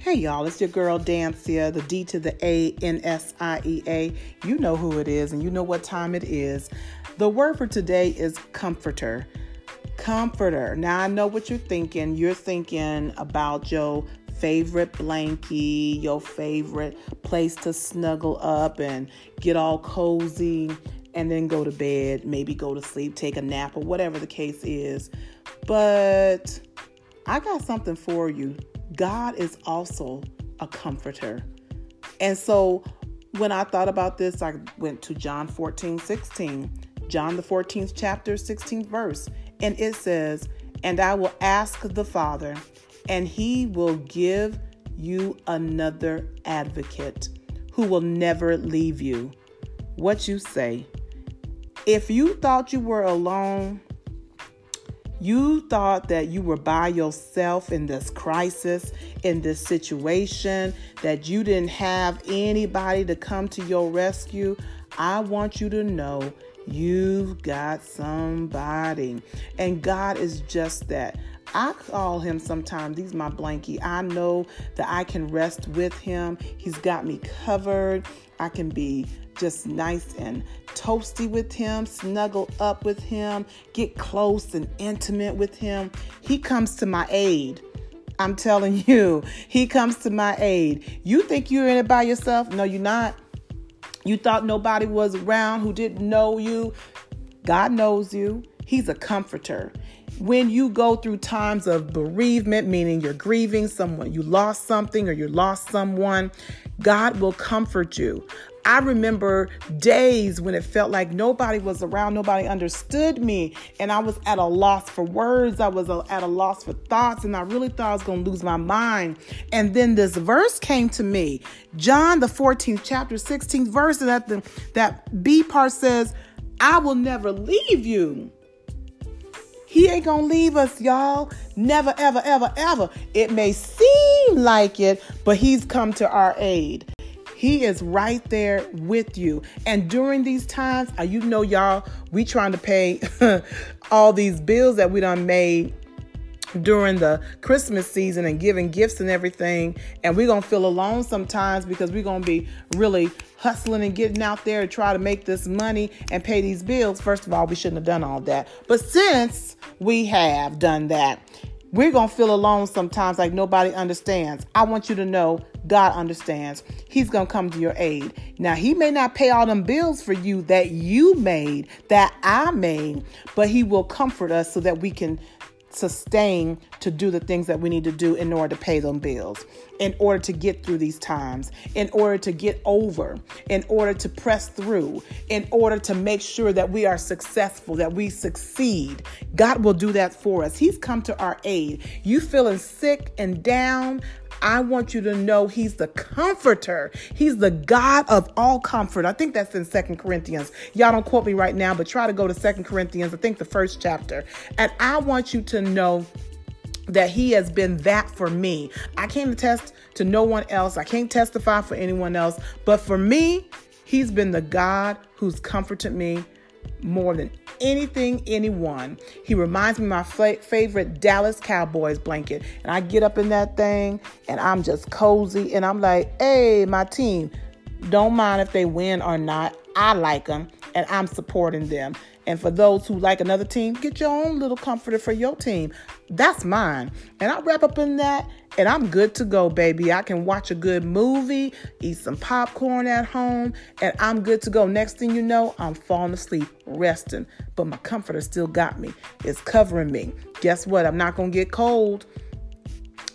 Hey y'all, it's your girl Dansiea, the D to the A N S I E A. You know who it is and you know what time it is. The word for today is comforter. Comforter. Now I know what you're thinking. You're thinking about your favorite blankie, your favorite place to snuggle up and get all cozy and then go to bed, maybe go to sleep, take a nap, or whatever the case is. But I got something for you God is also a comforter. And so when I thought about this, I went to John 14, 16, John the 14th chapter, 16th verse, and it says, And I will ask the Father, and he will give you another advocate who will never leave you. What you say? If you thought you were alone, you thought that you were by yourself in this crisis, in this situation, that you didn't have anybody to come to your rescue. I want you to know you've got somebody. And God is just that. I call him sometimes, he's my blankie. I know that I can rest with him. He's got me covered. I can be just nice and toasty with him, snuggle up with him, get close and intimate with him. He comes to my aid. I'm telling you, he comes to my aid. You think you're in it by yourself? No, you're not. You thought nobody was around who didn't know you. God knows you. He's a comforter. When you go through times of bereavement, meaning you're grieving someone, you lost something or you lost someone, God will comfort you. I remember days when it felt like nobody was around, nobody understood me, and I was at a loss for words. I was at a loss for thoughts, and I really thought I was going to lose my mind. And then this verse came to me, John the 14th chapter, 16th verse, that the that B part says, "I will never leave you." He ain't gonna leave us, y'all. Never, ever, ever, ever. It may seem like it, but he's come to our aid. He is right there with you. And during these times, uh, you know, y'all, we trying to pay all these bills that we done made during the Christmas season and giving gifts and everything. And we're going to feel alone sometimes because we're going to be really hustling and getting out there to try to make this money and pay these bills. First of all, we shouldn't have done all that. But since we have done that, we're going to feel alone sometimes like nobody understands. I want you to know God understands. He's going to come to your aid. Now, He may not pay all them bills for you that you made, that I made, but He will comfort us so that we can sustain to do the things that we need to do in order to pay them bills, in order to get through these times, in order to get over, in order to press through, in order to make sure that we are successful, that we succeed. God will do that for us. He's come to our aid. You feeling sick and down? I want you to know he's the comforter. He's the God of all comfort. I think that's in Second Corinthians. Y'all don't quote me right now, but try to go to Second Corinthians, I think the first chapter. And I want you to know that he has been that for me. I can't attest to no one else. I can't testify for anyone else, but for me, he's been the God who's comforted me more than anything, anyone. He reminds me my favorite Dallas Cowboys blanket. And I get up in that thing and I'm just cozy and I'm like, hey, my team, don't mind if they win or not. I like them and I'm supporting them. And for those who like another team, get your own little comforter for your team. That's mine. And I wrap up in that and I'm good to go, baby. I can watch a good movie, eat some popcorn at home, and I'm good to go. Next thing you know, I'm falling asleep, resting. But my comforter still got me. It's covering me. Guess what? I'm not going to get cold.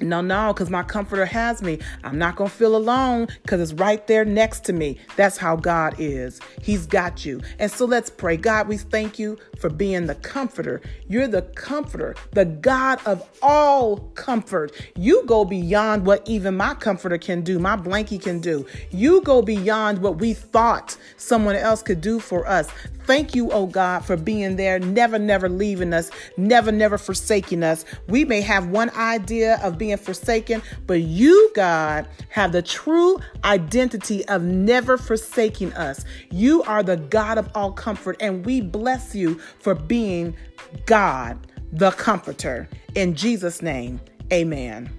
No, no, because my comforter has me. I'm not going to feel alone because it's right there next to me. That's how God is. He's got you. And so let's pray. God, we thank you for being the comforter. You're the comforter, the God of all comfort. You go beyond what even my comforter can do, my blankie can do. You go beyond what we thought someone else could do for us. Thank you, oh God, for being there, never, never leaving us, never, never forsaking us. We may have one idea of being forsaken, but you, God, have the true identity of never forsaking us. You are the God of all comfort, and we bless you for being God, the comforter. In Jesus' name, amen.